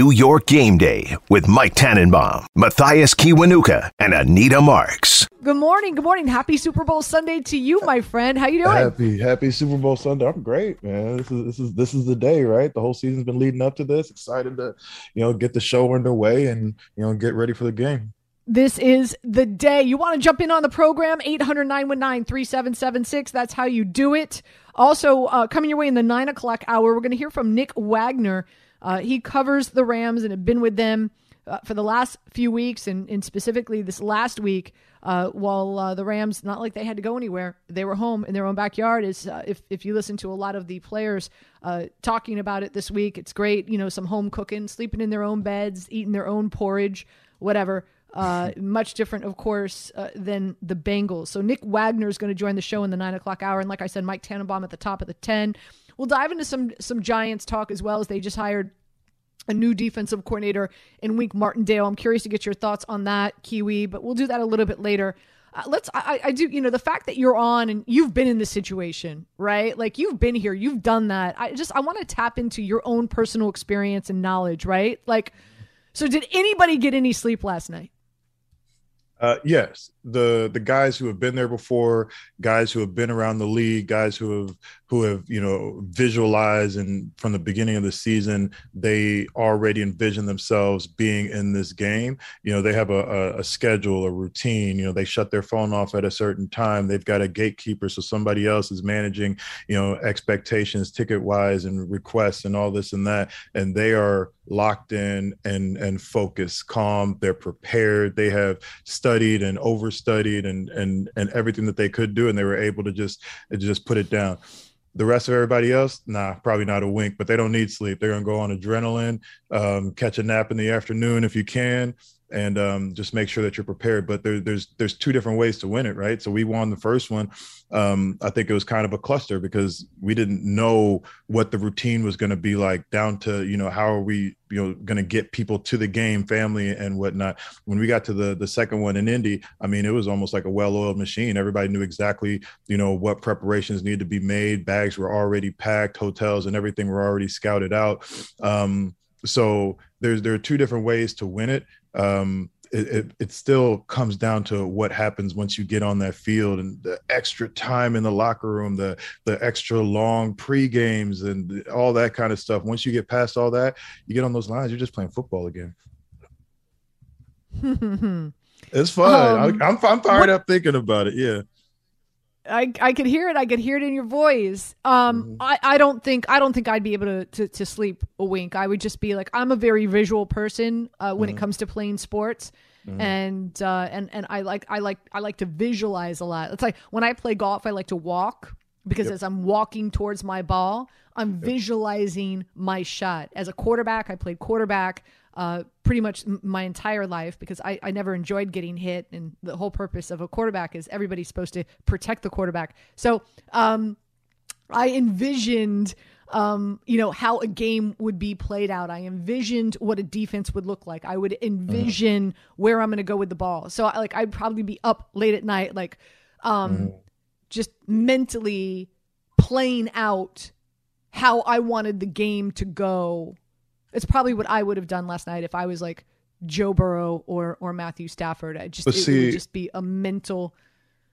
New York Game Day with Mike Tannenbaum, Mathias Kiwanuka, and Anita Marks. Good morning. Good morning. Happy Super Bowl Sunday to you, my friend. How you doing? Happy Happy Super Bowl Sunday. I'm great, man. This is this is this is the day, right? The whole season's been leading up to this. Excited to, you know, get the show underway and you know get ready for the game. This is the day. You want to jump in on the program? 800 919 3776. That's how you do it. Also, uh, coming your way in the nine o'clock hour, we're going to hear from Nick Wagner. Uh, he covers the Rams and have been with them uh, for the last few weeks, and, and specifically this last week. Uh, while uh, the Rams, not like they had to go anywhere, they were home in their own backyard. Is uh, if if you listen to a lot of the players uh, talking about it this week, it's great. You know, some home cooking, sleeping in their own beds, eating their own porridge, whatever. Uh, much different, of course, uh, than the Bengals. So Nick Wagner is going to join the show in the nine o'clock hour, and like I said, Mike Tannenbaum at the top of the ten. We'll dive into some some Giants talk as well as they just hired a new defensive coordinator in Wink Martindale. I'm curious to get your thoughts on that, Kiwi, but we'll do that a little bit later. Uh, let's I, I do you know the fact that you're on and you've been in this situation right? Like you've been here you've done that. I just i want to tap into your own personal experience and knowledge right? Like so did anybody get any sleep last night? Uh, yes, the the guys who have been there before, guys who have been around the league, guys who have who have you know visualized and from the beginning of the season they already envision themselves being in this game. You know they have a, a, a schedule, a routine. You know they shut their phone off at a certain time. They've got a gatekeeper, so somebody else is managing you know expectations, ticket wise, and requests and all this and that, and they are locked in and and focused, calm. They're prepared. They have studied and overstudied and and and everything that they could do, and they were able to just just put it down. The rest of everybody else, nah, probably not a wink, but they don't need sleep. They're gonna go on adrenaline, um, catch a nap in the afternoon if you can, and um, just make sure that you're prepared. But there, there's there's two different ways to win it, right? So we won the first one. Um, I think it was kind of a cluster because we didn't know what the routine was going to be like, down to you know how are we you know going to get people to the game, family and whatnot. When we got to the the second one in Indy, I mean it was almost like a well-oiled machine. Everybody knew exactly you know what preparations needed to be made. Bags were already packed, hotels and everything were already scouted out. Um, so there's there are two different ways to win it um, it, it, it, still comes down to what happens once you get on that field and the extra time in the locker room, the the extra long pre games and all that kind of stuff. Once you get past all that, you get on those lines, you're just playing football again. it's fun. Um, I, am I'm, I'm fired what, up thinking about it. Yeah. I I could hear it. I could hear it in your voice. Um, mm-hmm. I, I don't think I don't think I'd be able to, to, to sleep a wink. I would just be like I'm a very visual person uh, when mm-hmm. it comes to playing sports, mm-hmm. and uh, and and I like I like I like to visualize a lot. It's like when I play golf, I like to walk because yep. as I'm walking towards my ball, I'm yep. visualizing my shot. As a quarterback, I played quarterback uh, pretty much my entire life because I, I never enjoyed getting hit. And the whole purpose of a quarterback is everybody's supposed to protect the quarterback. So um, I envisioned. Um, you know how a game would be played out. I envisioned what a defense would look like. I would envision mm-hmm. where I'm going to go with the ball. So, like, I'd probably be up late at night, like, um, mm-hmm. just mentally playing out how I wanted the game to go it's probably what I would have done last night if I was like Joe Burrow or or Matthew Stafford. I just it see, would just be a mental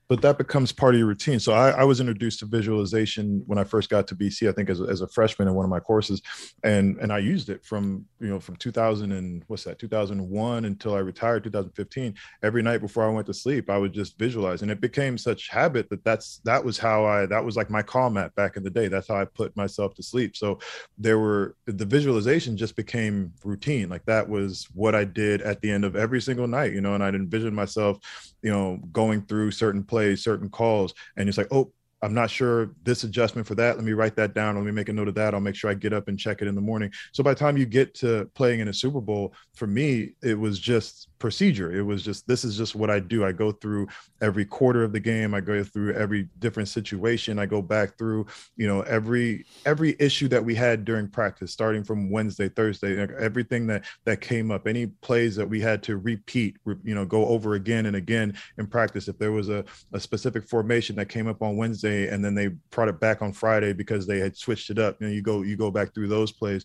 but that becomes part of your routine. So I, I, was introduced to visualization when I first got to BC, I think as a, as a freshman in one of my courses, and and I used it from you know from 2000 and what's that 2001 until I retired 2015. Every night before I went to sleep, I would just visualize, and it became such habit that that's that was how I that was like my call mat back in the day. That's how I put myself to sleep. So there were the visualization just became routine. Like that was what I did at the end of every single night, you know, and I'd envision myself, you know, going through certain places plays, certain calls, and it's like, oh, I'm not sure this adjustment for that. Let me write that down. Let me make a note of that. I'll make sure I get up and check it in the morning. So by the time you get to playing in a Super Bowl, for me, it was just procedure. It was just this is just what I do. I go through every quarter of the game. I go through every different situation. I go back through, you know, every every issue that we had during practice, starting from Wednesday, Thursday, everything that that came up, any plays that we had to repeat, you know, go over again and again in practice. If there was a, a specific formation that came up on Wednesday and then they brought it back on Friday because they had switched it up, you know, you go you go back through those plays,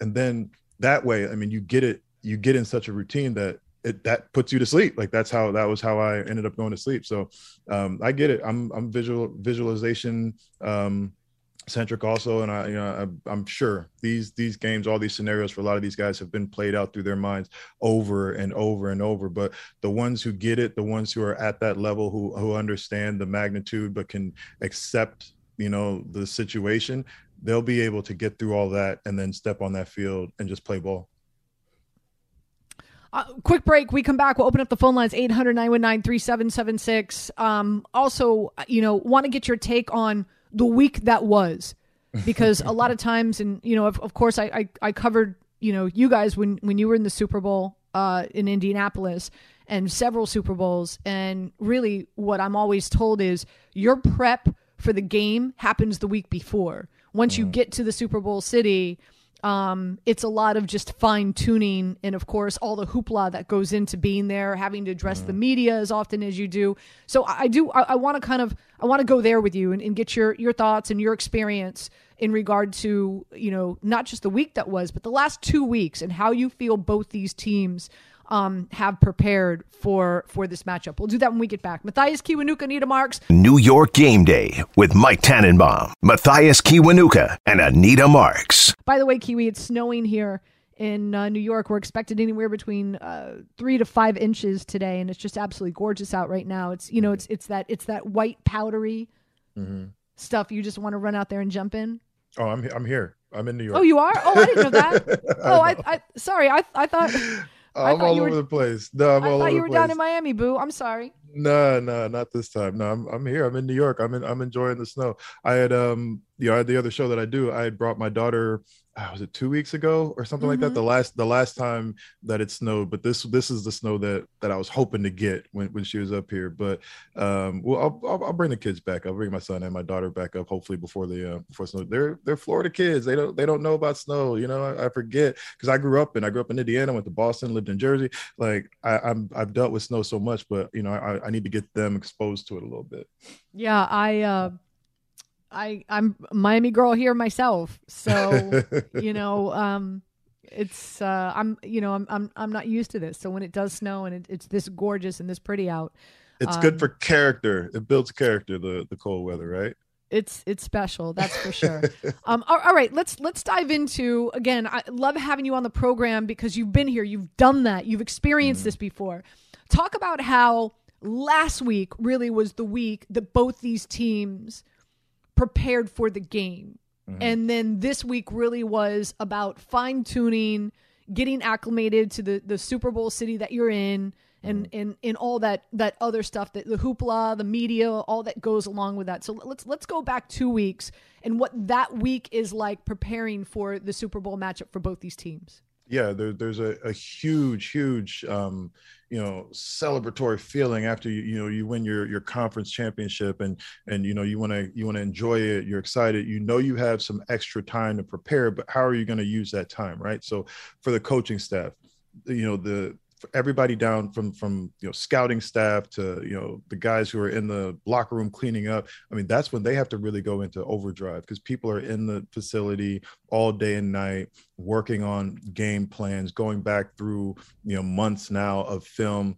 and then that way, I mean, you get it, you get in such a routine that it, that puts you to sleep. Like that's how that was how I ended up going to sleep. So um, I get it. I'm I'm visual visualization um, centric also, and I you know I, I'm sure these these games, all these scenarios for a lot of these guys have been played out through their minds over and over and over. But the ones who get it, the ones who are at that level, who who understand the magnitude but can accept you know the situation, they'll be able to get through all that and then step on that field and just play ball. Uh, quick break. We come back. We'll open up the phone lines 800 919 3776. Um, also, you know, want to get your take on the week that was because a lot of times, and, you know, of, of course, I, I, I, covered, you know, you guys when, when you were in the Super Bowl uh, in Indianapolis and several Super Bowls. And really, what I'm always told is your prep for the game happens the week before. Once you get to the Super Bowl city, um, it's a lot of just fine tuning, and of course, all the hoopla that goes into being there, having to address mm. the media as often as you do. So I, I do. I, I want to kind of I want to go there with you and, and get your your thoughts and your experience in regard to you know not just the week that was, but the last two weeks and how you feel both these teams um, have prepared for for this matchup. We'll do that when we get back. Mathias Kiwanuka, Anita Marks. New York Game Day with Mike Tannenbaum, Mathias Kiwanuka, and Anita Marks. By the way, Kiwi, it's snowing here in uh, New York. We're expected anywhere between uh, three to five inches today, and it's just absolutely gorgeous out right now. It's you know it's it's that it's that white powdery mm-hmm. stuff you just want to run out there and jump in. Oh, I'm I'm here. I'm in New York. Oh, you are? Oh, I didn't know that. oh, I, I sorry. I I thought I'm all over were, the place. No, I'm I all thought you were place. down in Miami, boo. I'm sorry. No, no, not this time. No, I'm I'm here. I'm in New York. I'm in I'm enjoying the snow. I had um you know, the other show that I do, I had brought my daughter uh, was it two weeks ago or something mm-hmm. like that? Mm-hmm. The last the last time that it snowed, but this this is the snow that that I was hoping to get when when she was up here. But um, well, I'll, I'll, I'll bring the kids back. I'll bring my son and my daughter back up hopefully before the uh, before snow. They're they're Florida kids. They don't they don't know about snow. You know, I, I forget because I grew up in I grew up in Indiana, went to Boston, lived in Jersey. Like I, I'm I've dealt with snow so much, but you know I I need to get them exposed to it a little bit. Yeah, I. uh I I'm Miami girl here myself, so you know, um, it's uh, I'm you know I'm I'm I'm not used to this. So when it does snow and it, it's this gorgeous and this pretty out, it's um, good for character. It builds character. The the cold weather, right? It's it's special, that's for sure. um, all, all right, let's let's dive into again. I love having you on the program because you've been here, you've done that, you've experienced mm. this before. Talk about how last week really was the week that both these teams prepared for the game. Mm-hmm. And then this week really was about fine tuning, getting acclimated to the, the Super Bowl city that you're in, and, mm-hmm. and and all that that other stuff that the hoopla, the media, all that goes along with that. So let's let's go back two weeks and what that week is like preparing for the Super Bowl matchup for both these teams yeah there, there's a, a huge huge um, you know celebratory feeling after you you know you win your your conference championship and and you know you want to you want to enjoy it you're excited you know you have some extra time to prepare but how are you going to use that time right? So for the coaching staff you know the everybody down from from you know scouting staff to you know the guys who are in the locker room cleaning up. I mean that's when they have to really go into overdrive because people are in the facility all day and night working on game plans going back through you know months now of film.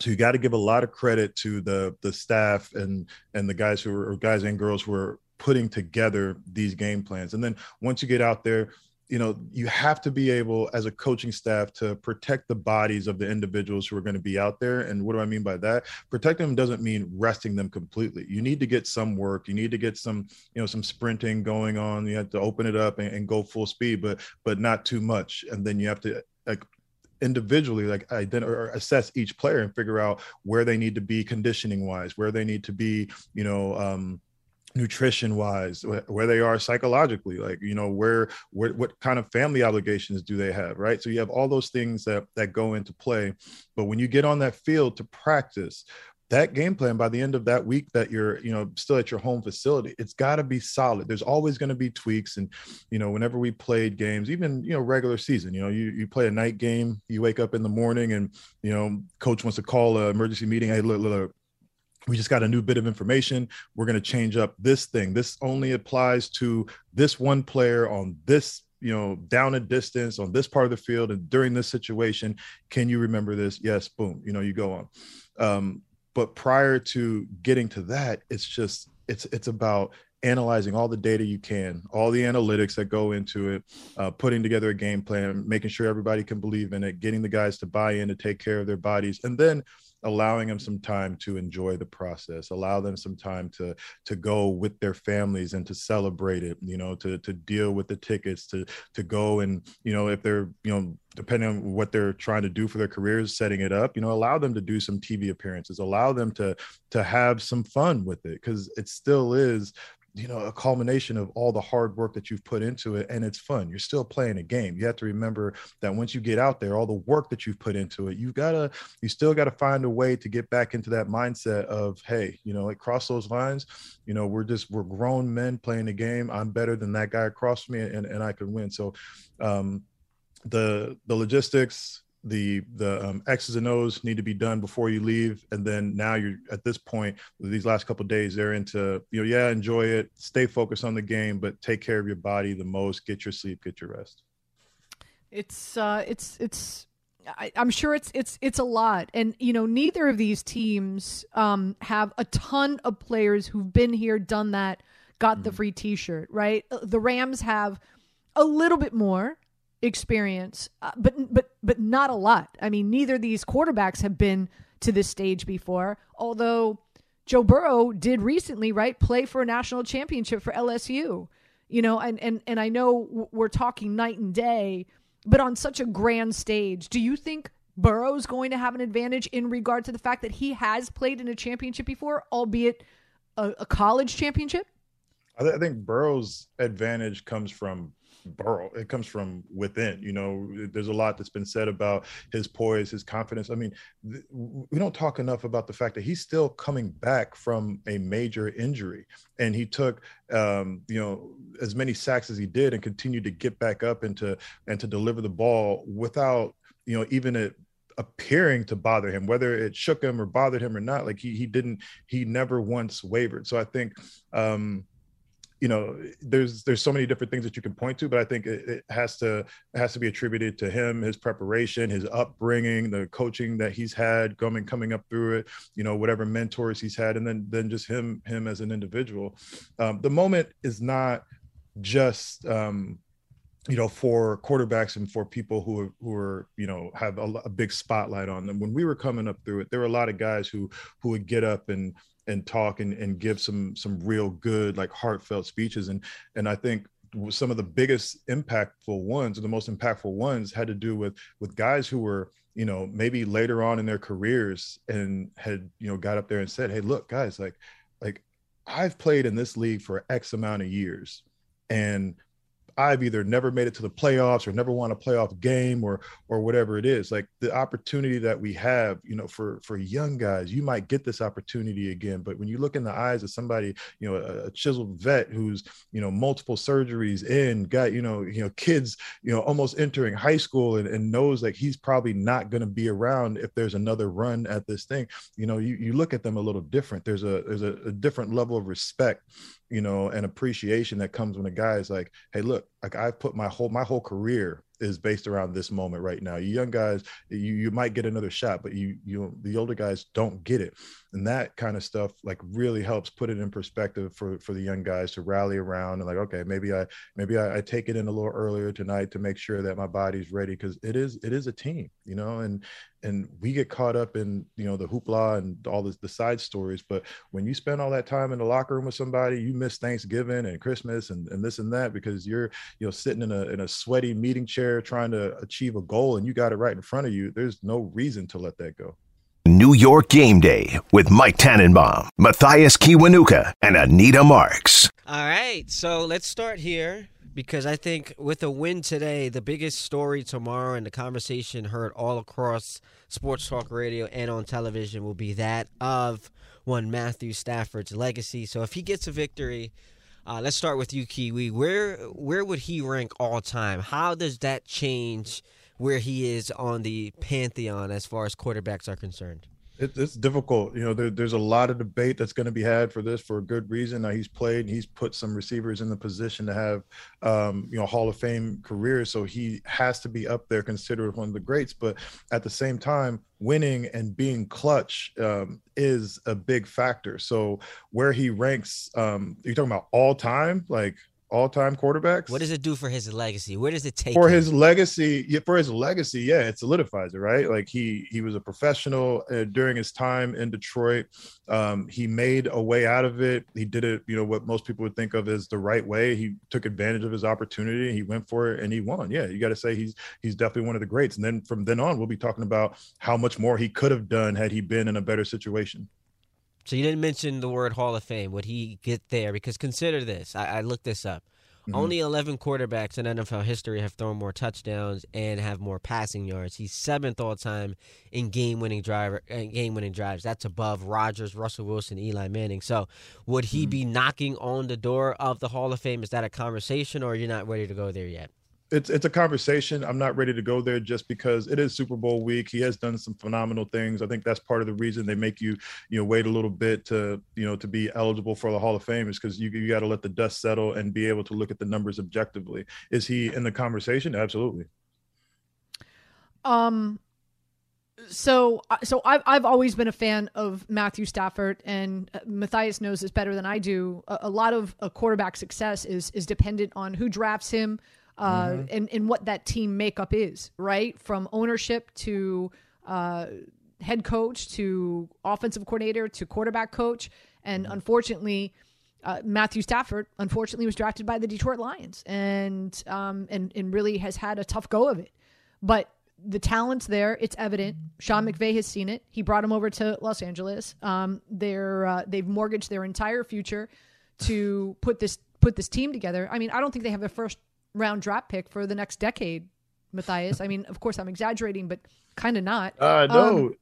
So you got to give a lot of credit to the the staff and and the guys who are guys and girls who are putting together these game plans. And then once you get out there you know you have to be able as a coaching staff to protect the bodies of the individuals who are going to be out there. And what do i mean by that? Protecting them doesn't mean resting them completely. You need to get some work. You need to get some you know some sprinting going on. You have to open it up and, and go full speed but but not too much. And then you have to like individually like identify or assess each player and figure out where they need to be conditioning wise where they need to be you know um nutrition wise where they are psychologically like you know where, where what kind of family obligations do they have right? So you have all those things that that go into play. But when you get on that field to practice that game plan by the end of that week that you're you know still at your home facility it's got to be solid. There's always going to be tweaks and you know whenever we played games even you know regular season you know you, you play a night game you wake up in the morning and you know coach wants to call an emergency meeting hey look, look we just got a new bit of information. We're going to change up this thing. This only applies to this one player on this you know, down a distance on this part of the field and during this situation, can you remember this? Yes, boom, you know, you go on. Um, but prior to getting to that, it's just it's it's about analyzing all the data you can, all the analytics that go into it, uh, putting together a game plan, making sure everybody can believe in it, getting the guys to buy in to take care of their bodies, and then allowing them some time to enjoy the process allow them some time to to go with their families and to celebrate it you know to to deal with the tickets to to go and you know if they're you know depending on what they're trying to do for their careers setting it up you know allow them to do some tv appearances allow them to to have some fun with it because it still is you know a culmination of all the hard work that you've put into it and it's fun. You're still playing a game. You have to remember that once you get out there all the work that you've put into it you've got to you still got to find a way to get back into that mindset of hey you know like cross those lines. You know we're just we're grown men playing a game. I'm better than that guy across me and, and i can win. So um the the logistics the the um, X's and O's need to be done before you leave, and then now you're at this point. These last couple days, they're into you know, yeah, enjoy it, stay focused on the game, but take care of your body the most. Get your sleep, get your rest. It's uh, it's it's. I, am sure it's it's it's a lot, and you know, neither of these teams um, have a ton of players who've been here, done that, got mm-hmm. the free T-shirt. Right? The Rams have a little bit more experience, uh, but but but not a lot. I mean, neither of these quarterbacks have been to this stage before. Although Joe Burrow did recently, right, play for a national championship for LSU. You know, and and and I know we're talking night and day, but on such a grand stage, do you think Burrow's going to have an advantage in regard to the fact that he has played in a championship before, albeit a, a college championship? I, th- I think Burrow's advantage comes from Burrow. It comes from within. You know, there's a lot that's been said about his poise, his confidence. I mean, th- we don't talk enough about the fact that he's still coming back from a major injury, and he took, um, you know, as many sacks as he did, and continued to get back up and to and to deliver the ball without, you know, even it appearing to bother him whether it shook him or bothered him or not like he he didn't he never once wavered so i think um you know there's there's so many different things that you can point to but i think it, it, has to it has to be attributed to him his preparation his upbringing the coaching that he's had coming coming up through it you know whatever mentors he's had and then then just him him as an individual. Um, the moment is not just um, you know for quarterbacks and for people who are, who are you know have a, a, big spotlight on them. When we were coming up through it there were a lot of guys who who would get up and and talk and, and give some some real good like heartfelt speeches. And and i think some of the biggest impactful ones or the most impactful ones had to do with with guys who were you know maybe later on in their careers and had you know got up there and said hey look guys like like i've played in this league for x amount of years and I've either never made it to the playoffs or never won a playoff game or or whatever it is. Like the opportunity that we have, you know, for for young guys, you might get this opportunity again. But when you look in the eyes of somebody, you know, a, a chiseled vet who's you know multiple surgeries in, got you know you know kids, you know, almost entering high school and, and knows like he's probably not going to be around if there's another run at this thing. You know, you you look at them a little different. There's a there's a, a different level of respect you know, and appreciation that comes when a guy is like, hey, look, like I've put my whole my whole career is based around this moment right now. You young guys, you you might get another shot, but you you the older guys don't get it. And that kind of stuff like really helps put it in perspective for for the young guys to rally around and like, okay, maybe I maybe I, I take it in a little earlier tonight to make sure that my body's ready because it is it is a team, you know, and and we get caught up in you know the hoopla and all the, the side stories but when you spend all that time in the locker room with somebody you miss thanksgiving and christmas and, and this and that because you're you know sitting in a, in a sweaty meeting chair trying to achieve a goal and you got it right in front of you there's no reason to let that go New York Game Day with Mike Tannenbaum, Mathias Kiwanuka, and Anita Marks. All right, so let's start here because I think with a win today, the biggest story tomorrow and the conversation heard all across sports talk radio and on television will be that of one Matthew Stafford's legacy. So if he gets a victory, uh, let's start with you, Kiwi. Where where would he rank all time? How does that change where he is on the pantheon as far as quarterbacks are concerned? It, it's difficult. You know, there, there's a lot of debate that's going to be had for this for a good reason. Now he's played, he's put some receivers in the position to have, um, you know, Hall of Fame careers. So he has to be up there, considered one of the greats. But at the same time, winning and being clutch um, is a big factor. So where he ranks, um, you're talking about all time, like all-time quarterbacks. What does it do for his legacy? Where does it take for him? his legacy? Yeah, for his legacy, yeah, it solidifies it, right? Like he he was a professional uh, during his time in Detroit. Um, he made a way out of it. He did it, you know, what most people would think of as the right way. He took advantage of his opportunity. He went for it and he won. Yeah, you got to say he's he's definitely one of the greats. And then from then on, we'll be talking about how much more he could have done had he been in a better situation. So you didn't mention the word Hall of Fame. Would he get there? Because consider this. I, I looked this up. Mm-hmm. Only 11 quarterbacks in NFL history have thrown more touchdowns and have more passing yards. He's seventh all time in game-winning driver uh, game-winning drives. That's above Rodgers, Russell Wilson, Eli Manning. So, would he mm-hmm. be knocking on the door of the Hall of Fame? Is that a conversation, or you're not ready to go there yet? It's it's a conversation. I'm not ready to go there just because it is Super Bowl week. He has done some phenomenal things. I think that's part of the reason they make you you know wait a little bit to you know to be eligible for the Hall of Fame is because you you got to let the dust settle and be able to look at the numbers objectively. Is he in the conversation? Absolutely. Um. So, uh, so I've I've always been a fan of Matthew Stafford, and uh, Mathias knows this better than I do. A, a lot of a quarterback success is is dependent on who drafts him, uh, mm-hmm. and, and what that team makeup is, right? From ownership to uh, head coach to offensive coordinator to quarterback coach. And mm-hmm. unfortunately, uh, Matthew Stafford unfortunately was drafted by the Detroit Lions and, um, and, and really has had a tough go of it. But the talent's there. It's evident. Sean McVay has seen it. He brought him over to Los Angeles. Um, they're uh, they've mortgaged their entire future to put this put this team together. I mean, I don't think they have their first round draft pick for the next decade, Mathias. I mean, of course, I'm exaggerating, but kind of not. Uh, no. Um,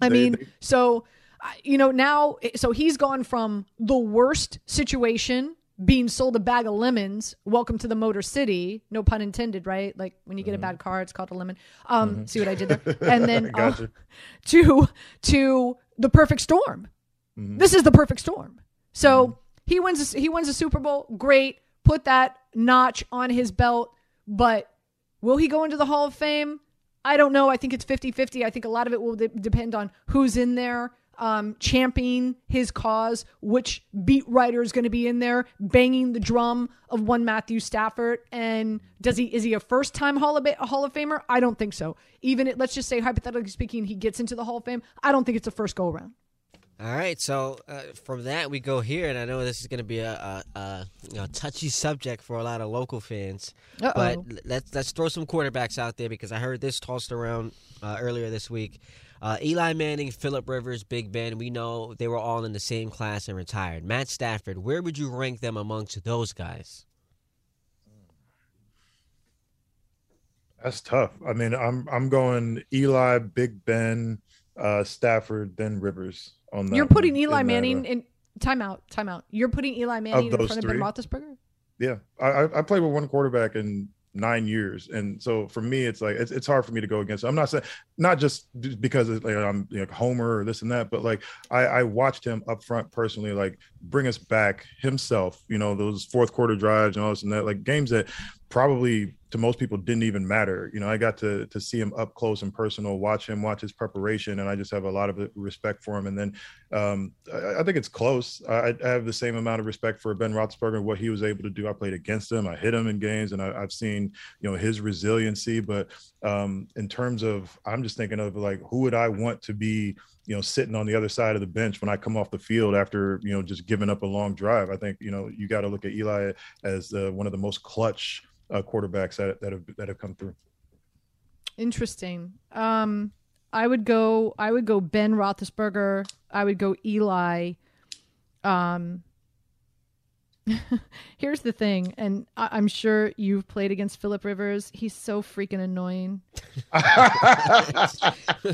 I they, mean, they... so, you know, now, so he's gone from the worst situation being sold a bag of lemons. Welcome to the Motor City. No pun intended, right? Like when you get mm-hmm. a bad car, it's called a lemon. Um, mm-hmm. see what I did there? And then uh, to to the perfect storm. Mm-hmm. This is the perfect storm. So mm-hmm. he wins. A, he wins a Super Bowl. Great put that notch on his belt. But will he go into the Hall of Fame? I don't know. I think it's 50 50. I think a lot of it will de- depend on who's in there um, championing his cause, which beat writer is going to be in there banging the drum of one Matthew Stafford. And does he is he a first time Hall of Hall of Famer? I don't think so. Even it, let's just say hypothetically speaking, he gets into the Hall of Fame. I don't think it's a first go around. All right, so uh, from that we go here, and I know this is going to be a, a, a you know, touchy subject for a lot of local fans. Uh-oh. But let's let's throw some quarterbacks out there because I heard this tossed around uh, earlier this week. Uh, Eli Manning, Philip Rivers, Big Ben. We know they were all in the same class and retired. Matt Stafford, where would you rank them amongst those guys? That's tough. I mean, I'm I'm going Eli, Big Ben, uh, Stafford, then Rivers on that. You're putting Eli in Manning that, uh, in timeout, timeout. You're putting Eli Manning in front three. of Ben Roethlisberger. Yeah, I, I played with one quarterback in nine years, and so for me, it's like it's, it's hard for me to go against. I'm not saying not just because like I'm like Homer or this and that, but like I, I watched him up front personally, like bring us back himself. You know those fourth quarter drives and all this and that, like games that probably to most people didn't even matter. You know, I got to to see him up close and personal, watch him, watch his preparation, and I just have a lot of respect for him. And then um, I, I, think it's close. I, I, have the same amount of respect for Ben Roethlisberger and what he was able to do. I played against him, I hit him in games, and I, have seen you know his resiliency. But um, in terms of, I'm just thinking of like who would I want to be you know sitting on the other side of the bench when I come off the field after you know just giving up a long drive. I think you know you got to look at Eli as uh, one of the most clutch uh, quarterbacks that that have that have come through. Interesting. Um, I would go. I would go Ben Roethlisberger. I would go Eli. Um, Here's the thing, and I- am sure you've played against Philip Rivers. He's so freaking annoying.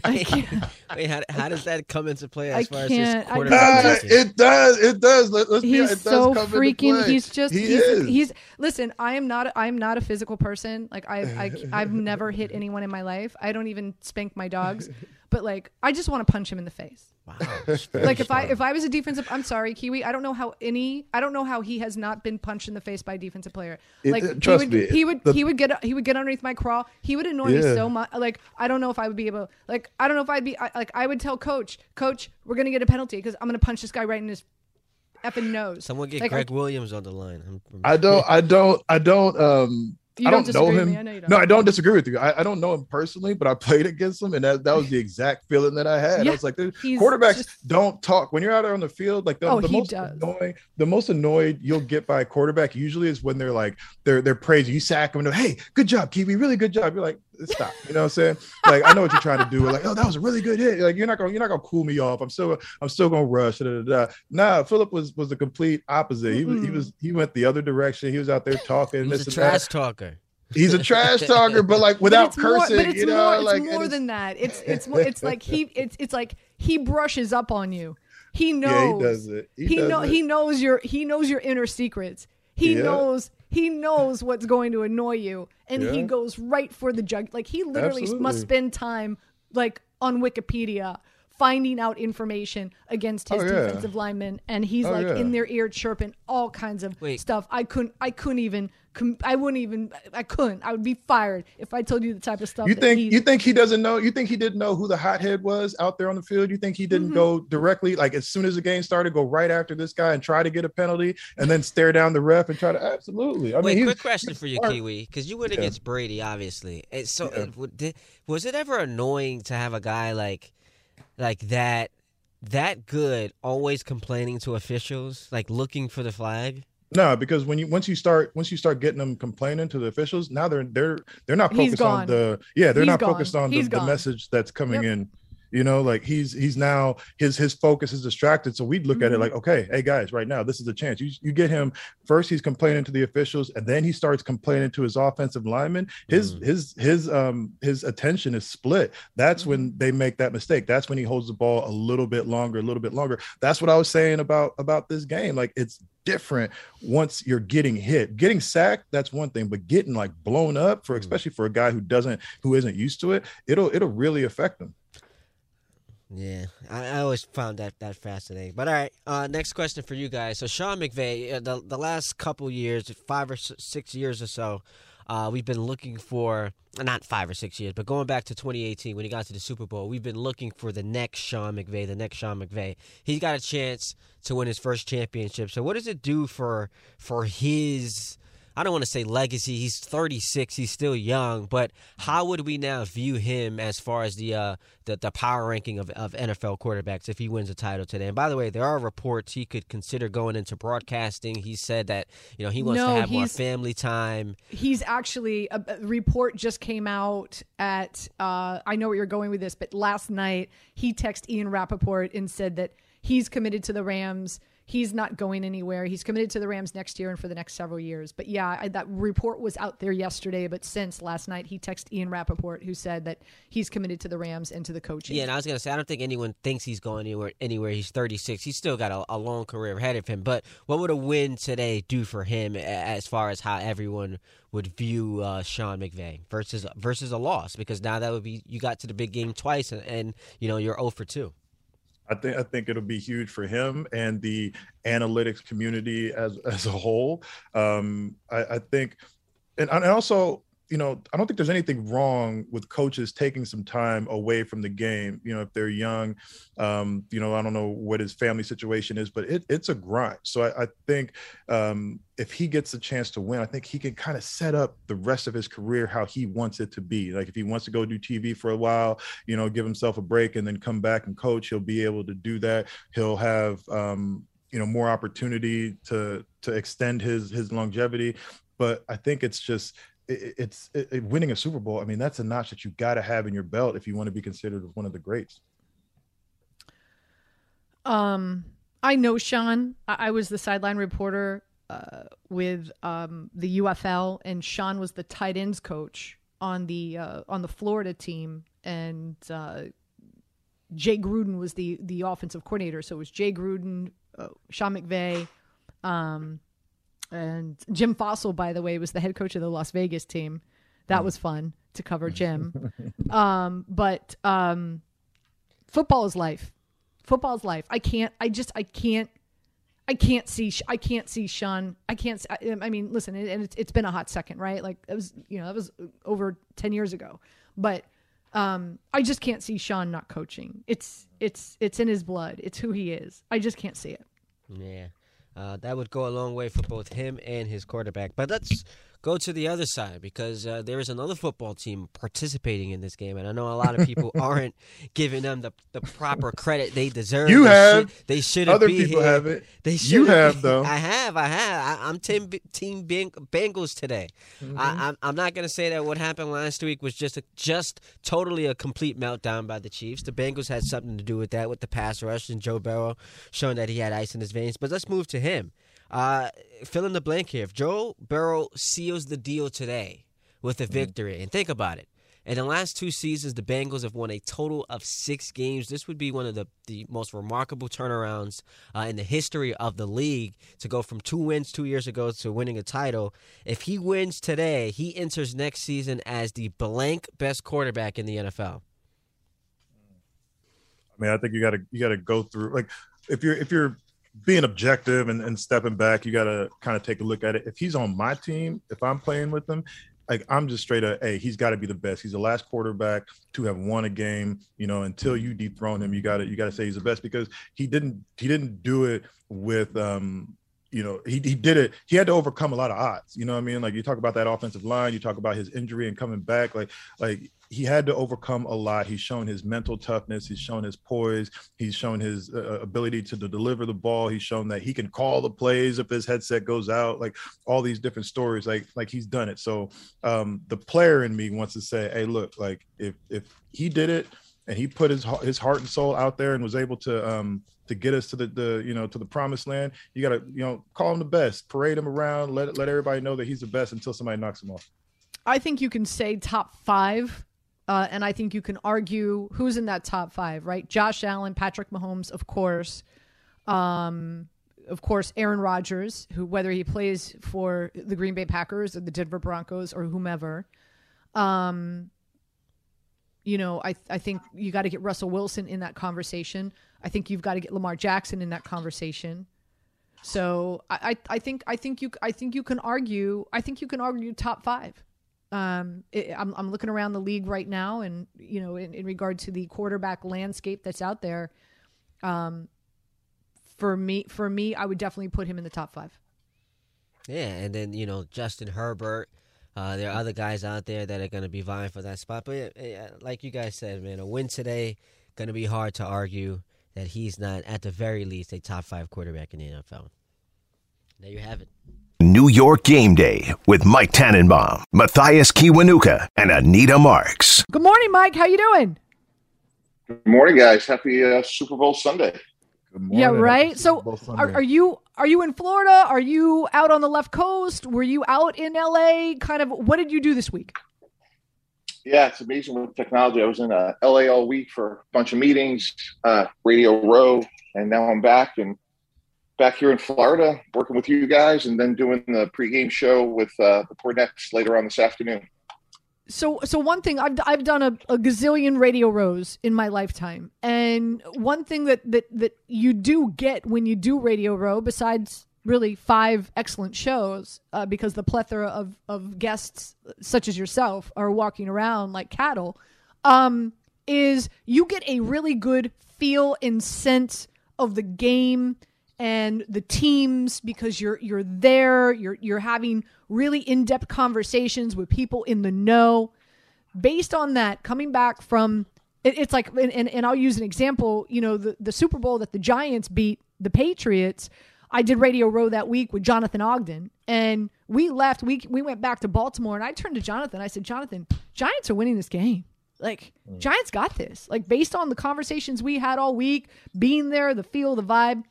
wait, wait how, how, does that come into play as I far can't, as quarterback? Uh, it does. It does. Let, us he's be, it so does freaking. He's just. He he's, is. He's. Listen, I am not. I am not a physical person. Like I, I, I've never hit anyone in my life. I don't even spank my dogs. But like I just want to punch him in the face. Wow. Like if I if I was a defensive, I'm sorry, Kiwi. I don't know how any. I don't know how he has not been punched in the face by a defensive player. Like it- he trust would me, he would the- he would get he would get underneath my crawl. He would annoy me so much. Like I don't know if I would be able. Like I don't know if I'd be I, like I would tell coach, coach, we're gonna get a penalty because I'm gonna punch this guy right in his effing nose. Someone get Like, I- Gregg Williams on the line. I'm- I'm- I don't, I don't, I don't, um, You I don't don't, know him. me? I know don't. No, I don't disagree with you. I, I don't know him personally, but I played against him, and that, that was the exact feeling that I had. Yeah, I was like, quarterbacks just- don't talk when you're out there on the field. Like the, Oh, the he most does. annoying, the most annoyed you'll get by a quarterback usually is when they're like they're they're praising you, sack them, and hey, good job, Kiwi, really good job. You're like, stop. You know what I'm saying? Like I know what you're trying to do. Like, oh, that was a really good hit. Like you're not gonna you're not gonna cool me off. I'm still I'm still gonna rush. Da, da, da, da. Nah, Philip was was the complete opposite. He was he Mm-mm. was he went the other direction. He was out there talking. He's this a and that. trash talker. He's a trash talker, but like But without more, cursing, but it's you know, more, it's like more and than that. It's it's more, it's like he it's it's like he brushes up on you. He knows. yeah, he does it. He, he does know he knows your he knows your inner secrets. He Yeah. knows he knows what's going to annoy you, and he goes right for the jug. Like he literally must spend time like on Wikipedia finding out information against his Oh, yeah. defensive lineman, and he's Oh, like yeah. in their ear chirping all kinds of Wait. stuff. I couldn't I couldn't even com- I wouldn't even I couldn't. I would be fired if I told you the type of stuff. You think he- you think he doesn't know? You think he didn't know who the hothead was out there on the field? You think he didn't Mhm. go directly, like as soon as the game started, go right after this guy and try to get a penalty, and then stare down the ref and try to absolutely. I Wait, mean, he's- quick question for you, smart. Kiwi, because you went Yeah. against Brady, obviously. And so, Yeah. it, would- did, was it ever annoying to have a guy like, like that, that good, always complaining to officials, like looking for the flag? No, because when you once you start once you start getting them complaining to the officials, now they're they're they're not focused on the yeah they're He's not gone. focused on the, the message that's coming Yep. in. You know, like he's he's now his his focus is distracted. So we'd look at it Mhm. like, okay, hey guys, right now this is a chance. You you get him first. He's complaining to the officials, and then he starts complaining to his offensive lineman. His Mhm. his his um his attention is split. That's when they make that mistake. That's when he holds the ball a little bit longer, a little bit longer. That's what I was saying about about this game. Like it's different once you're getting hit. Getting sacked, that's one thing, but getting like blown up for Mm. especially for a guy who doesn't who isn't used to it, it'll it'll really affect him. Yeah, I, I always found that that fascinating. But all right, uh, next question for you guys. So Sean McVay, uh, the the last couple years, five or six years or so, uh, we've been looking for not five or six years, but going back to 2018 when he got to the Super Bowl, we've been looking for the next Sean McVay, the next Sean McVay. He's got a chance to win his first championship. So what does it do for for his I don't want to say legacy. He's 36. He's still young, but how would we now view him as far as the uh, the, the power ranking of, of NFL quarterbacks if he wins a title today? And by the way, there are reports he could consider going into broadcasting. He said that you know he wants No, to have more family time. he's actually a, a report just came out at uh, I know where you're going with this, but last night he texted Ian Rapoport and said that he's committed to the Rams. He's not going anywhere. He's committed to the Rams next year and for the next several years. But yeah, I, that report was out there yesterday. But since last night, he texted Ian Rapoport, who said that he's committed to the Rams and to the coaching. Yeah, and I was gonna say I don't think anyone thinks he's going anywhere. Anywhere he's 36. He's still got a, a long career ahead of him. But what would a win today do for him as far as how everyone would view uh, Sean McVay versus versus a loss? Because now that would be you got to the big game twice, and, and you know you're 0 for 2. I think I think it'll be huge for him and the analytics community as as a whole. Um, I, I think, and, and also, you know, I don't think there's anything wrong with coaches taking some time away from the game. You know, if they're young, um, you know, I don't know what his family situation is, but it, it's a grind. So I, I think um, if he gets a chance to win, I think he can kind of set up the rest of his career how he wants it to be. Like if he wants to go do TV for a while, you know, give himself a break and then come back and coach, he'll be able to do that. He'll have um, you know more opportunity to to extend his his longevity. But I think it's just it, it's it, winning a Super Bowl. I mean, that's a notch that you got to have in your belt if you want to be considered one of the greats. Um, I know Sean. I, I was the sideline reporter uh, with um, the UFL, and Sean was the tight ends coach on the uh, on the Florida team, and uh, Jay Gruden was the the offensive coordinator. So it was Jay Gruden, uh, Sean McVay, um, and Jim Fassel. By the way, was the head coach of the Las Vegas team. That was fun to cover Jim. um, but um, football is life. Football is life. I can't. I just. I can't. I can't see. I can't see Sean. I can't. I, I mean, listen, and it's, it's been a hot second, right? Like it was, you know, that was over ten years ago. But um, I just can't see Sean not coaching. It's it's it's in his blood. It's who he is. I just can't see it. Yeah, uh, that would go a long way for both him and his quarterback. But let's go to the other side because uh, there is another football team participating in this game, and I know a lot of people aren't giving them the, the proper credit they deserve. You they have. Should, they should Other be people here. have it. They should. You have, though. I have. I have. I, I'm team team Beng- Bengals today. Mm-hmm. I, I'm, I'm not going to say that what happened last week was just a, just totally a complete meltdown by the Chiefs. The Bengals had something to do with that, with the pass rush and Joe Burrow showing that he had ice in his veins. But let's move to him. Uh, fill in the blank here. If Joe Burrow seals the deal today with a victory, and think about it. In the last two seasons, the Bengals have won a total of six games. This would be one of the, the most remarkable turnarounds uh, in the history of the league to go from two wins two years ago to winning a title. If he wins today, he enters next season as the blank best quarterback in the NFL. I mean, I think you gotta you gotta go through like if you're if you're being objective and, and stepping back, you gotta kind of take a look at it. If he's on my team, if I'm playing with him, like I'm just straight up, hey, he's got to be the best. He's the last quarterback to have won a game. You know, until you dethrone him, you got to you got to say he's the best because he didn't he didn't do it with um you know he, he did it. He had to overcome a lot of odds you know what i mean? Like you talk about that offensive line you talk about his injury and coming back like like he had to overcome a lot. He's shown his mental toughness he's shown his poise he's shown his uh, ability to, to deliver the ball he's shown that he can call the plays if his headset goes out like all these different stories like like he's done it. So um the player in me wants to say hey look like if if he did it and he put his his heart and soul out there and was able to um to get us to the, the you know to the promised land you got to you know call him the best parade him around let let everybody know that he's the best until somebody knocks him off I think you can say top five, uh, and I think you can argue who's in that top five, right? Josh Allen, Patrick Mahomes, of course. Um, of course, Aaron Rodgers, who whether he plays for the Green Bay Packers or the Denver Broncos or whomever. Um, you know, I I think you got to get Russell Wilson in that conversation. I think you've got to get Lamar Jackson in that conversation. So I, I, think I think you I think you can argue I think you can argue top five. Um, it, I'm I'm looking around the league right now, and you know, in, in regard to the quarterback landscape that's out there, um, for me for me, I would definitely put him in the top five. Yeah, and then you know Justin Herbert. Uh, there are other guys out there that are going to be vying for that spot. But yeah, yeah, like you guys said, man, a win today going to be hard to argue that he's not at the very least a top five quarterback in the NFL. There you have it. New York Game Day with Mike Tannenbaum, Mathias Kiwanuka, and Anita Marks. Good morning, Mike. How you doing? Good morning, guys. Happy uh, Super Bowl Sunday. Good Yeah, right. So, are, are you are you in Florida? Are you out on the left coast? Were you out in LA? Kind of. What did you do this week? Yeah, it's amazing with technology. I was in uh, LA all week for a bunch of meetings, uh, Radio Row, and now I'm back and back here in Florida working with you guys and then doing the pregame show with uh, the Pornets later on this afternoon. So, so one thing I've I've done a, a gazillion radio rows in my lifetime, and one thing that that that you do get when you do radio row, besides really five excellent shows, uh, because the plethora of of guests such as yourself are walking around like cattle, um, is you get a really good feel and sense of the game and the teams because you're you're there you're you're having really in-depth conversations with people in the know. Based on that coming back from it, it's like and, and, and I'll use an example you know the, the Super Bowl that the Giants beat the Patriots I did Radio Row that week with Jonathan Ogden and we left we we went back to Baltimore and I turned to Jonathan. I said Jonathan Giants are winning this game. Like mm. Giants got this. Like based on the conversations we had all week being there the feel the vibe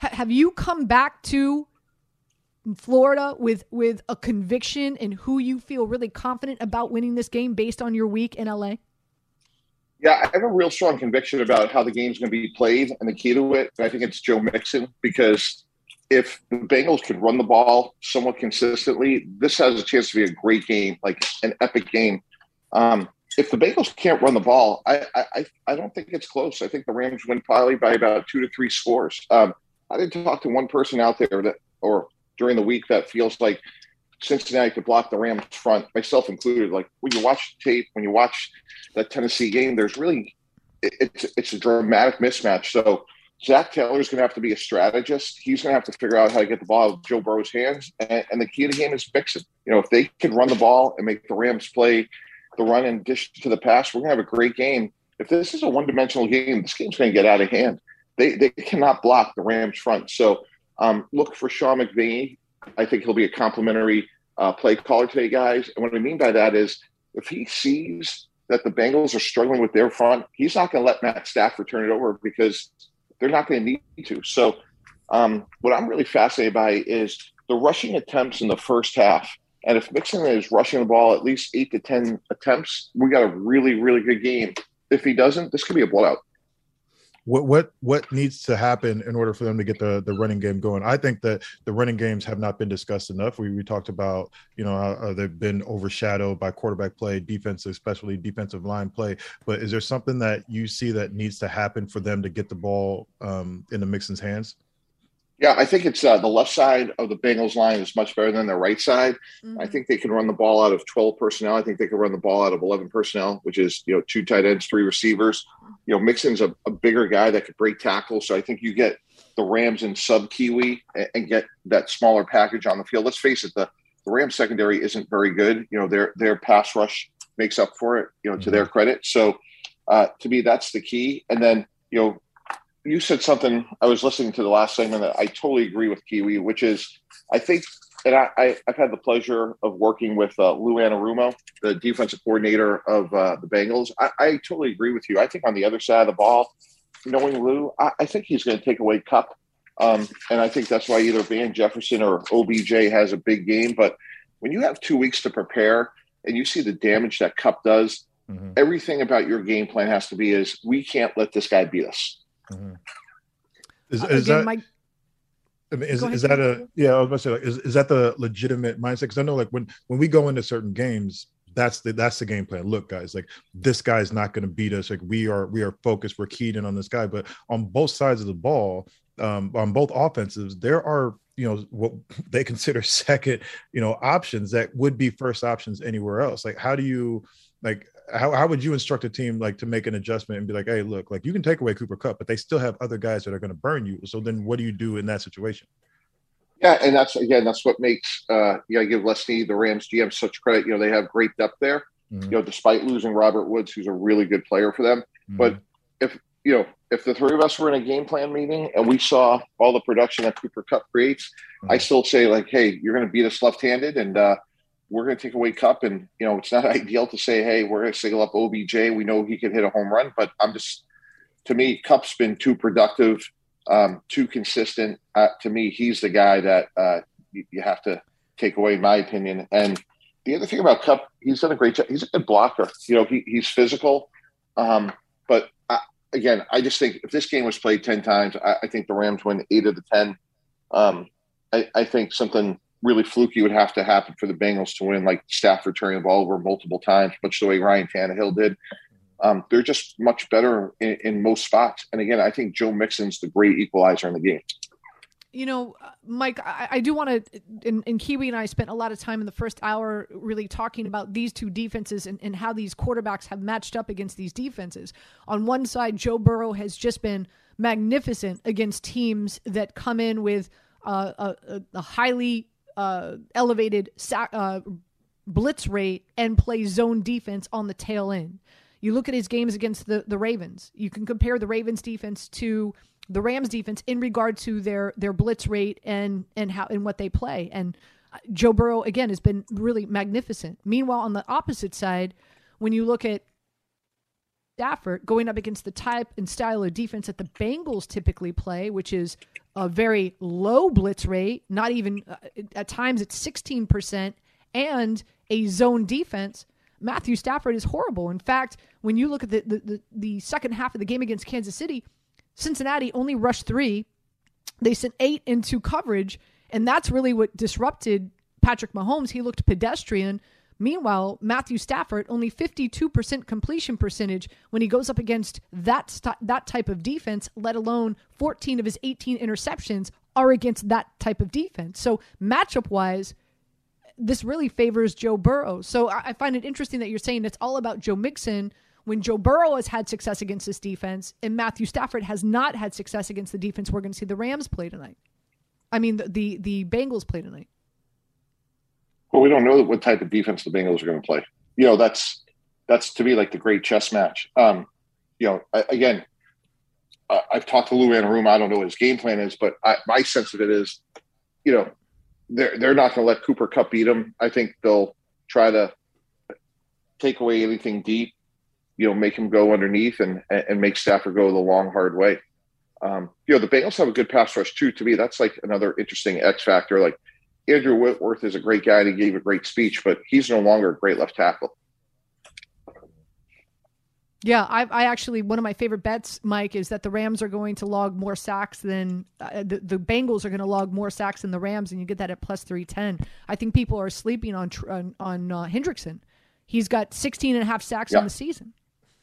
Ha- have you come back to Florida with with a conviction in who you feel really confident about winning this game based on your week in LA? Yeah, I have a real strong conviction about how the game's going to be played and the key to it. And I think it's Joe Mixon because if the Bengals could run the ball somewhat consistently, this has a chance to be a great game, like an epic game. Um, if the Bengals can't run the ball, I, I I don't think it's close. I think the Rams win probably by about two to three scores. Um, I didn't talk to one person out there that, or during the week, that feels like Cincinnati could block the Rams front, myself included. Like when you watch tape, when you watch that Tennessee game, there's really it's it's a dramatic mismatch. So Zac Taylor's going to have to be a strategist. He's going to have to figure out how to get the ball out of Joe Burrow's hands. And, and, the key to the game is Mixon. You know, if they can run the ball and make the Rams play the run and dish to the pass, we're going to have a great game. If this is a one dimensional game, this game's going to get out of hand. They, they cannot block the Rams front. So um, look for Sean McVay. I think he'll be a complimentary uh, play caller today, guys. And what I mean by that is if he sees that the Bengals are struggling with their front, he's not going to let Matt Stafford turn it over because they're not going to need to. So, um, what I'm really fascinated by is the rushing attempts in the first half. And if Mixon is rushing the ball at least eight to 10 attempts, we got a really, really good game. If he doesn't, this could be a blowout what what what needs to happen in order for them to get the the running game going? I think that the running games have not been discussed enough. We we talked about you know they've been overshadowed by quarterback play, defense, especially defensive line play. But is there something that you see that needs to happen for them to get the ball um, in the Mixon's hands? Yeah, I think it's uh, the left side of the Bengals line is much better than the right side. Mm-hmm. I think they can run the ball out of 12 personnel. I think they can run the ball out of 11 personnel, which is, you know, two tight ends, three receivers. You know, Mixon's a, a bigger guy that could break tackles. So I think you get the Rams in sub Kiwi and, and, get that smaller package on the field. Let's face it, the, the Rams secondary isn't very good. You know, their their pass rush makes up for it, you know, mm-hmm. to their credit. So uh, to me, that's the key. And then, you know, you said something. I was listening to the last segment that I totally agree with Kiwi, which is I think, and I, I, have had the pleasure of working with uh, Lou Anarumo, the defensive coordinator of uh, the Bengals. I, I, totally agree with you. I think on the other side of the ball, knowing Lou, I, I think he's going to take away Kupp. Um, and I think that's why either Van Jefferson or OBJ has a big game. But when you have two weeks to prepare and you see the damage that Kupp does, mm-hmm. everything about your game plan has to be is we can't let this guy beat us. Mm-hmm. Is, is Again, that, my, I mean, is, is that a yeah? I was about to say, like, is, is that the legitimate mindset? Because I know, like, when when we go into certain games, that's the that's the game plan. Look, guys, like this guy's not going to beat us. Like we are we are focused. We're keyed in on this guy. But on both sides of the ball, um, on both offenses, there are you know what they consider second you know options that would be first options anywhere else. Like how do you like how, how would you instruct a team like to make an adjustment and be like, hey, look, like you can take away Cooper Kupp, but they still have other guys that are going to burn you. So then what do you do in that situation? Yeah, and that's again, that's what makes uh you know, give Les the Rams GM such credit. You know, they have great depth there. Mm-hmm. You know, despite losing Robert Woods, who's a really good player for them. Mm-hmm. But if you know, if the three of us were in a game plan meeting and we saw all the production that Cooper Kupp creates, mm-hmm. I still say like, hey, you're going to beat us left-handed, and uh, we're going to take away Kupp, and you know it's not ideal to say, "Hey, we're going to single up OBJ." We know he can hit a home run, but I'm just to me, Kupp's been too productive, um, too consistent. Uh, to me, he's the guy that uh, you, you, have to take away, in my opinion. And the other thing about Kupp, he's done a great job. He's a good blocker. You know, he, he's physical, um, but I, again, I just think if this game was played ten times, I, I think the Rams win eight of the ten. Um, I, I think something really fluky would have to happen for the Bengals to win, like Stafford turning the ball over multiple times, much the way Ryan Tannehill did. Um, they're just much better in, in, most spots. And again, I think Joe Mixon's the great equalizer in the game. You know, Mike, I, I do want to, and, and, Kiwi and I spent a lot of time in the first hour really talking about these two defenses and, and how these quarterbacks have matched up against these defenses. On one side, Joe Burrow has just been magnificent against teams that come in with uh, a, a highly uh, elevated uh, blitz rate and play zone defense on the tail end. You look at his games against the, the Ravens. You can compare the Ravens defense to the Rams defense in regard to their their blitz rate and and how and what they play. And uh, Joe Burrow again has been really magnificent. Meanwhile, on the opposite side, when you look at Stafford going up against the type and style of defense that the Bengals typically play, which is a very low blitz rate, not even uh, at times it's 16%, and a zone defense. Matthew Stafford is horrible. In fact, when you look at the, the, the, the second half of the game against Kansas City, Cincinnati only rushed three. They sent eight into coverage, and that's really what disrupted Patrick Mahomes. He looked pedestrian Meanwhile, Matthew Stafford only 52% completion percentage when he goes up against that st- that type of defense, let alone 14 of his 18 interceptions are against that type of defense. So matchup wise, this really favors Joe Burrow. So I, I find it interesting that you're saying it's all about Joe Mixon when Joe Burrow has had success against this defense and Matthew Stafford has not had success against the defense we're going to see the Rams play tonight. I mean, the, the, the Bengals play tonight. Well, we don't know what type of defense the Bengals are going to play. You know, that's that's to me like the great chess match. Um, you know, I, again, I, have talked to Lou in a room. I don't know what his game plan is, but I, my sense of it is, you know, they're they're not going to let Cooper Kupp beat them. I think they'll try to take away anything deep. You know, make him go underneath and and make Stafford go the long hard way. Um, you know, the Bengals have a good pass rush too. To me, that's like another interesting X factor. Like Andrew Whitworth is a great guy and he gave a great speech, but he's no longer a great left tackle. Yeah, I, I actually one of my favorite bets, Mike, is that the Rams are going to log more sacks than uh, the, the Bengals are going to log more sacks than the Rams, and you get that at plus three ten. I think people are sleeping on on, on uh, Hendrickson. He's got 16 and a half sacks yeah. in the season.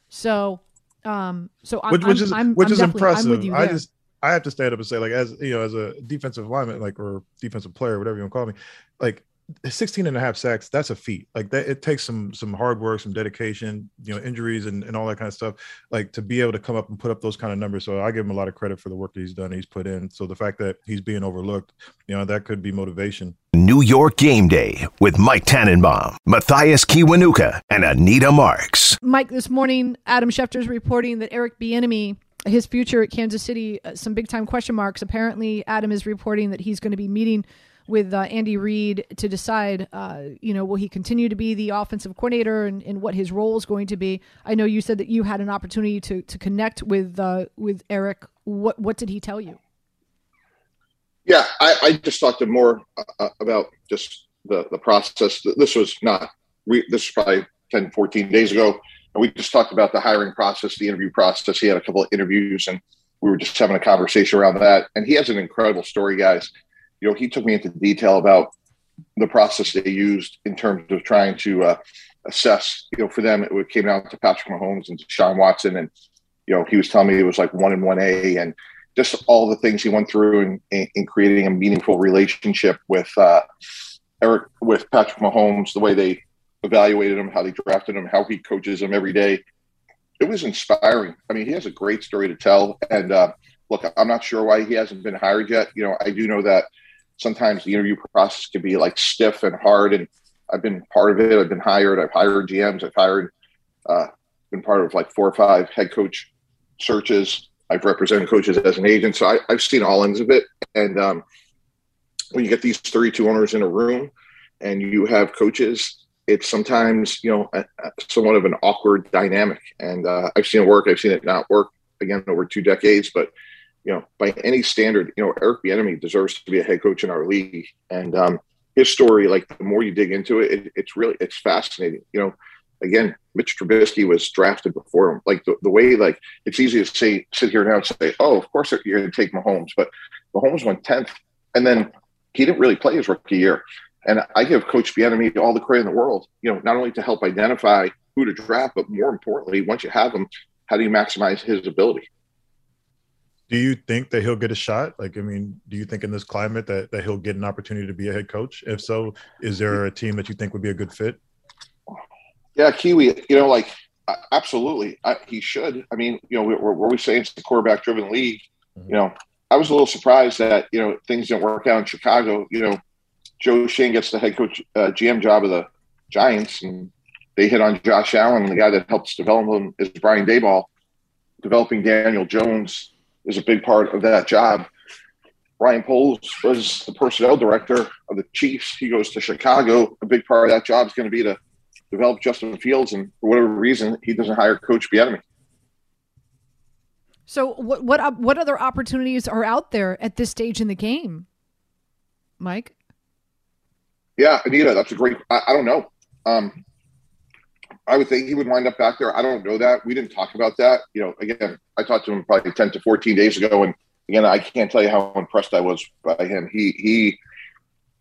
So, um, so I'm, which, which is I'm, which I'm is impressive. I just I have to stand up and say, like, as you know, as a defensive lineman, like, or defensive player, whatever you want to call me, like, 16 and a half sacks that's a feat. Like that it takes some some hard work some dedication you know injuries and, and all that kind of stuff like to be able to come up and put up those kind of numbers. So i give him a lot of credit for the work that he's done he's put in. So the fact that he's being overlooked you know that could be motivation. New york game day with mike tannenbaum mathias kiwanuka and anita marks. Mike this morning adam schefter is reporting that eric Bieniemy his future at Kansas City, uh, some big time question marks. Apparently, Adam is reporting that he's going to be meeting with uh, Andy Reid to decide, uh, you know, will he continue to be the offensive coordinator and, and, what his role is going to be. I know you said that you had an opportunity to to connect with uh, with Eric. What what did he tell you? Yeah, I, I just talked to more uh, uh, about just the the process. This was not. This was probably 10, 14 days ago. And we just talked about the hiring process, the interview process. He had a couple of interviews and we were just having a conversation around that. And he has an incredible story, guys you know, he took me into detail about the process they used in terms of trying to uh, assess. You know, for them, it came down to Patrick Mahomes and Sean Watson, and you know, he was telling me it was like one and one A, and just all the things he went through in, in, in creating a meaningful relationship with uh, Eric, with Patrick Mahomes, the way they evaluated him, how they drafted him, how he coaches him every day. It was inspiring. I mean, he has a great story to tell. And uh, look, I'm not sure why he hasn't been hired yet. You know, I do know that sometimes the interview process can be like stiff and hard. And I've been part of it. I've been hired. I've hired GMs. I've hired, uh, been part of like four or five head coach searches. I've represented coaches as an agent. So I, have seen all ends of it. And um, when you get these 32 owners in a room and you have coaches, it's sometimes, you know, a, a somewhat of an awkward dynamic. And uh, I've seen it work. I've seen it not work again over two decades, but you know, by any standard, you know, Eric Bieniemy deserves to be a head coach in our league. And um, his story, like the more you dig into it, it, it's really it's fascinating. You know, again, Mitch Trubisky was drafted before him. Like the, the way, like it's easy to say, sit here now and say, oh, of course you're going to take Mahomes, but Mahomes went tenth, and then he didn't really play his rookie year. And I give Coach Bieniemy all the credit in the world. You know, not only to help identify who to draft, but more importantly, once you have him, how do you maximize his ability? do you think that he'll get a shot? Like, I mean, do you think in this climate that, that he'll get an opportunity to be a head coach? If so, is there a team that you think would be a good fit? Yeah, Kiwi, you know, like absolutely, I, he should. I mean, you know, we're, we're always saying it's the quarterback driven league. Mm-hmm. You know, I was a little surprised that, you know, things didn't work out in Chicago. You know, Joe Schoen gets the head coach uh, GM job of the Giants and they hit on Josh Allen. And the guy that helps develop him is Brian Daboll. Developing Daniel Jones is a big part of that job. Ryan Poles was the personnel director of the Chiefs. He goes to Chicago. A big part of that job is going to be to develop Justin Fields, and for whatever reason, he doesn't hire Coach Bieniemy. So, what what what other opportunities are out there at this stage in the game, Mike? Yeah, Anita, that's a great. I, I don't know. Um, I would think he would wind up back there. I don't know that. We didn't talk about that. You know, again, I talked to him probably 10 to 14 days ago. And again, I can't tell you how impressed I was by him. He, he,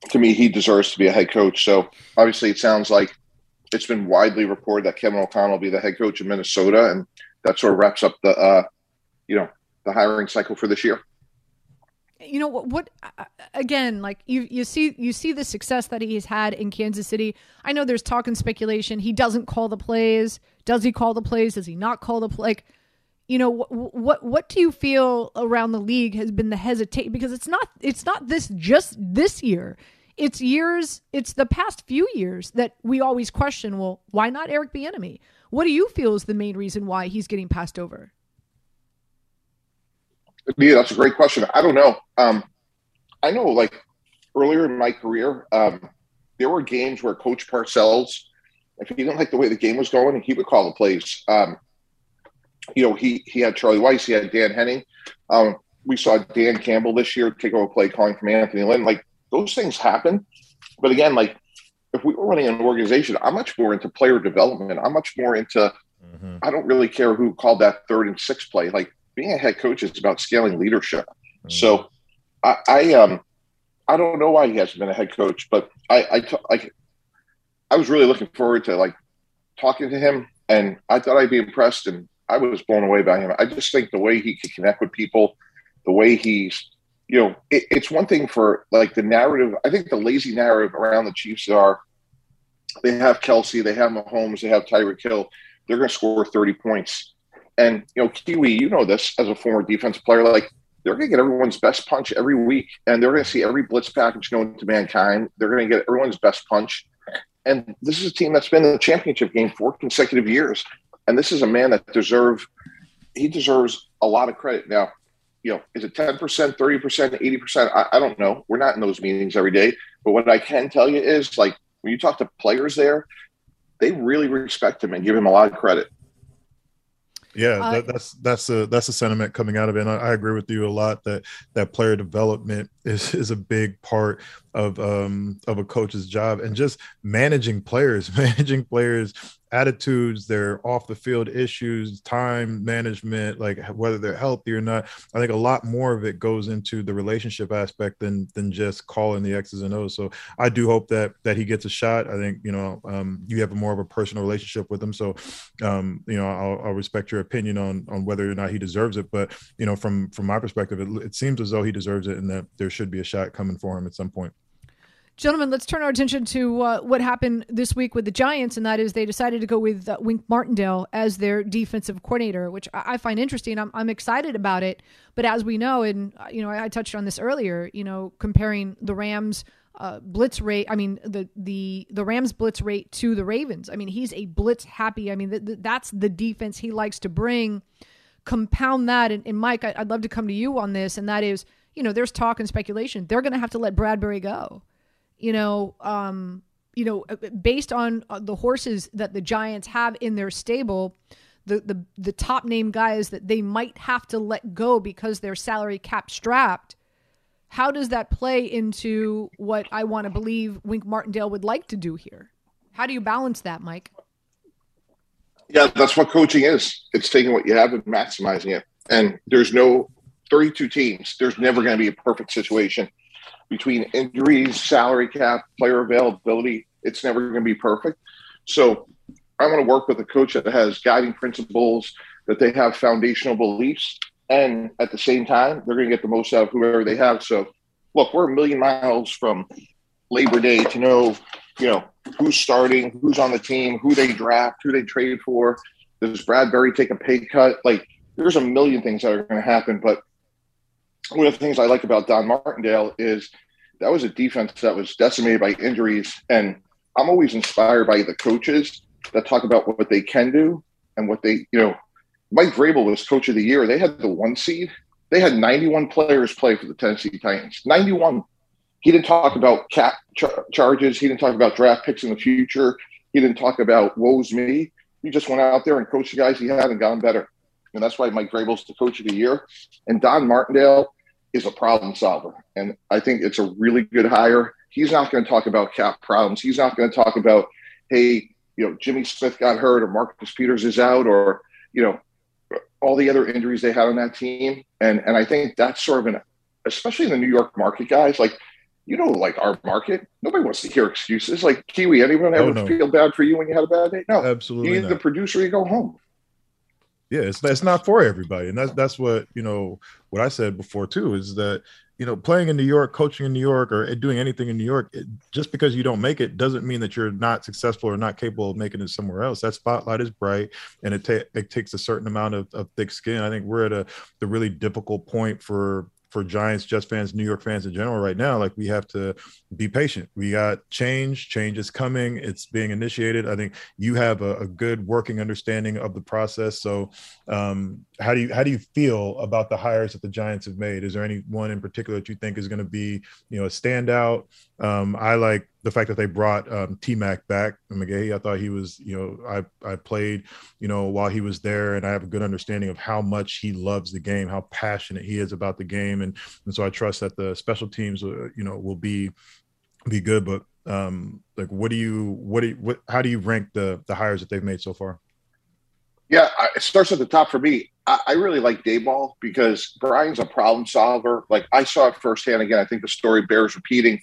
to me, he deserves to be a head coach. So obviously it sounds like it's been widely reported that Kevin O'Connell will be the head coach of Minnesota, and that sort of wraps up the, uh, you know, the hiring cycle for this year. You know what? What uh, again? Like you, you see, you see the success that he's had in Kansas City. I know there's talk and speculation. He doesn't call the plays. Does he call the plays? Does he not call the play? Like, you know, what, what what do you feel around the league has been the hesitate? Because it's not it's not this just this year it's years, it's the past few years that we always question, well, why not Eric Bieniemy? What do you feel is the main reason why he's getting passed over? Yeah, that's a great question. I don't know. Um, I know, like earlier in my career, um, there were games where Coach Parcells, if he didn't like the way the game was going, he would call the plays. Um, you know, he he had Charlie Weis, he had Dan Henning. Um, we saw Dan Campbell this year take over play calling from Anthony Lynn. Like those things happen. But again, like if we were running an organization, I'm much more into player development. I'm much more into, mm-hmm. I don't really care who called that third and sixth play. Like being a head coach is about scaling leadership. Mm-hmm. So I, I, um, I don't know why he hasn't been a head coach, but I, I, t- like, I was really looking forward to like talking to him and I thought I'd be impressed and I was blown away by him. I just think the way he could connect with people, the way he's you know, it, it's one thing for like the narrative. I think the lazy narrative around the Chiefs are they have Kelce, they have Mahomes, they have Tyreek Hill. They're going to score 30 points. And, you know, Kiwi, you know this as a former defensive player, like they're going to get everyone's best punch every week. And they're going to see every blitz package going to mankind. They're going to get everyone's best punch. And this is a team that's been in the championship game four consecutive years. And this is a man that deserve he deserves a lot of credit. Now, you know, is it 10%, 30%, 80%? I, I don't know. We're not in those meetings every day. But what I can tell you is like when you talk to players there, they really respect him and give him a lot of credit. Yeah, uh, that, that's that's a that's a sentiment coming out of it. And I, I, agree with you a lot that that player development is is a big part of um of a coach's job and just managing players, managing players attitudes, their off the field issues, time management, like whether they're healthy or not. I think a lot more of it goes into the relationship aspect than than just calling the X's and O's. So I do hope that that he gets a shot. I think you know um, you have more of a personal relationship with him, so um, you know I'll, I'll, respect your opinion on on whether or not he deserves it. But you know from from my perspective, it, it seems as though he deserves it, and that there should be a shot coming for him at some point. Gentlemen, let's turn our attention to uh, what happened this week with the Giants, and that is they decided to go with uh, Wink Martindale as their defensive coordinator, which I, I find interesting. I'm, I'm, excited about it, but as we know, and uh, you know, I, I, touched on this earlier. You know, comparing the Rams. Uh, blitz rate. I mean the the the Rams blitz rate to the Ravens. I mean he's a blitz happy. I mean th- th- that's the defense he likes to bring. Compound that, and, and Mike, I, I'd love to come to you on this, and that is, you know, there's talk and speculation. They're going to have to let Bradbury go you know, um, you know, uh, based on uh, the horses that the Giants have in their stable, the the the top name guys that they might have to let go because they're salary cap strapped. How does that play into what I want to believe Wink Martindale would like to do here? How do you balance that, Mike? Yeah, that's what coaching is. It's taking what you have and maximizing it. And there's no 32 teams. There's never going to be a perfect situation between injuries, salary cap, player availability, it's never going to be perfect. So I want to work with a coach that has guiding principles, that they have foundational beliefs, and at the same time, they're going to get the most out of whoever they have. So, look, we're a million miles from Labor Day to know, you know, who's starting, who's on the team, who they draft, who they trade for. Does Bradbury take a pay cut? Like, there's a million things that are going to happen, but one of the things I like about Don Martindale is that was a defense that was decimated by injuries. And I'm always inspired by the coaches that talk about what they can do and what they, you know, Mike Vrabel was coach of the year. They had the one seed. They had 91 players play for the Tennessee Titans. 91. He didn't talk about cap char- charges. He didn't talk about draft picks in the future. He didn't talk about woes me. He just went out there and coached the guys he had and got them better. And that's why Mike Vrabel's the coach of the year. And Don Martindale is a problem solver. And I think it's a really good hire. He's not going to talk about cap problems. He's not going to talk about, hey, you know, Jimmy Smith got hurt or Marcus Peters is out or, you know, all the other injuries they had on that team. And and I think that's sort of an especially in the New York market, guys, like you know, like our market, nobody wants to hear excuses. Like Kiwi, anyone oh, ever no. feel bad for you when you had a bad day? No, Absolutely You either not. produce or you go home. Yeah it's, it's not for everybody and that's that's what you know what i said before too is that you know playing in new york coaching in new york or doing anything in new york it, just because you don't make it doesn't mean that you're not successful or not capable of making it somewhere else. That spotlight is bright and it, ta- it takes a certain amount of, of thick skin. I think we're at a the really difficult point for for Giants, Jets fans, New York fans in general right now, like we have to be patient. We got change. Change is coming. It's being initiated. I think you have a, a good working understanding of the process. So, um, how do you how do you feel about the hires that the Giants have made? Is there any one in particular that you think is going to be you know a standout? Um, I like the fact that they brought um, T Mac back. McGaughey, I thought he was, you know, I I played, you know, while he was there, and I have a good understanding of how much he loves the game, how passionate he is about the game, and and so I trust that the special teams, uh, you know, will be be good. But um, like, what do you, what do you, what, how do you rank the the hires that they've made so far? Yeah, it starts at the top for me. I, I really like Daboll because Brian's a problem solver. Like I saw it firsthand. Again, I think the story bears repeating.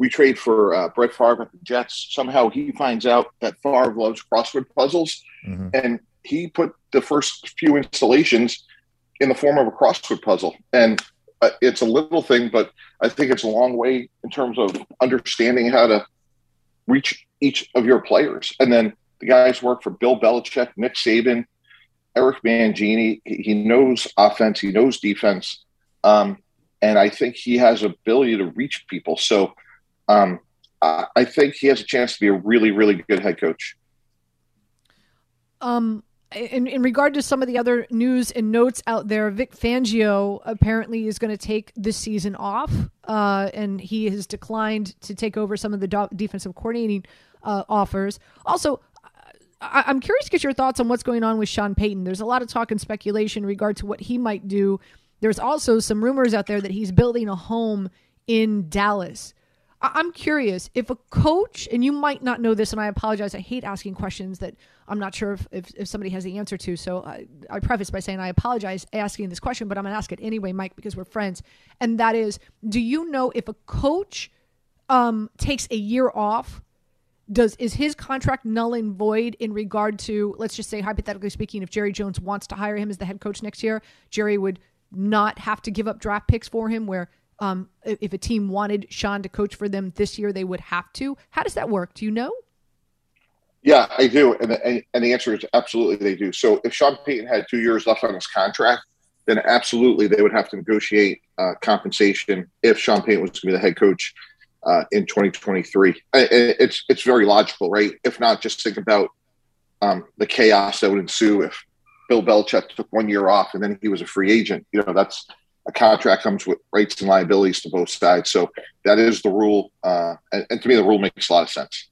We trade for uh, Brett Favre at the Jets. Somehow he finds out that Favre loves crossword puzzles, Mhm. and he put the first few installations in the form of a crossword puzzle. And uh, it's a little thing, but I think it's a long way in terms of understanding how to reach each of your players. And then the guys work for Bill Belichick, Nick Saban, Eric Mangini. He he knows offense, he knows defense, um, and I think he has ability to reach people. So um, I think he has a chance to be a really, really good head coach. Um, in, in regard to some of the other news and notes out there, Vic Fangio apparently is going to take this season off, uh, and he has declined to take over some of the do- defensive coordinating uh, offers. Also, I- I'm curious to get your thoughts on what's going on with Sean Payton. There's a lot of talk and speculation in regard to what he might do. There's also some rumors out there that he's building a home in Dallas. I- I'm curious if a coach, and you might not know this, and I apologize. I hate asking questions that I'm not sure if, if, if somebody has the answer to. So I, I preface by saying I apologize asking this question, but I'm going to ask it anyway, Mike, because we're friends. And that is do you know if a coach um, takes a year off? Does is his contract null and void in regard to let's just say hypothetically speaking, if Jerry Jones wants to hire him as the head coach next year, Jerry would not have to give up draft picks for him. Where um, if a team wanted Sean to coach for them this year, they would have to. How does that work? Do you know? Yeah, I do, and the, and the answer is absolutely they do. So if Sean Payton had two years left on his contract, then absolutely they would have to negotiate uh, compensation if Sean Payton was to be the head coach uh, in 2023. I- I- It's it's very logical, right? If not, just think about um, the chaos that would ensue if Bill Belichick took one year off and then he was a free agent. You know, that's a contract comes with rights and liabilities to both sides. So that is the rule, uh, and, and to me, the rule makes a lot of sense.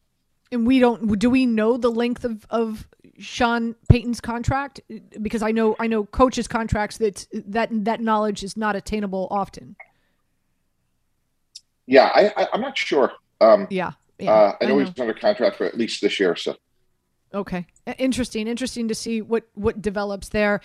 And we don't. Do we know the length of of Sean Payton's contract? Because I know I know coaches' contracts that that that knowledge is not attainable often. Yeah, I, I, I'm not sure. Um, Yeah. yeah uh, I know he's under contract for at least this year. So Okay. Interesting. Interesting to see what what develops there.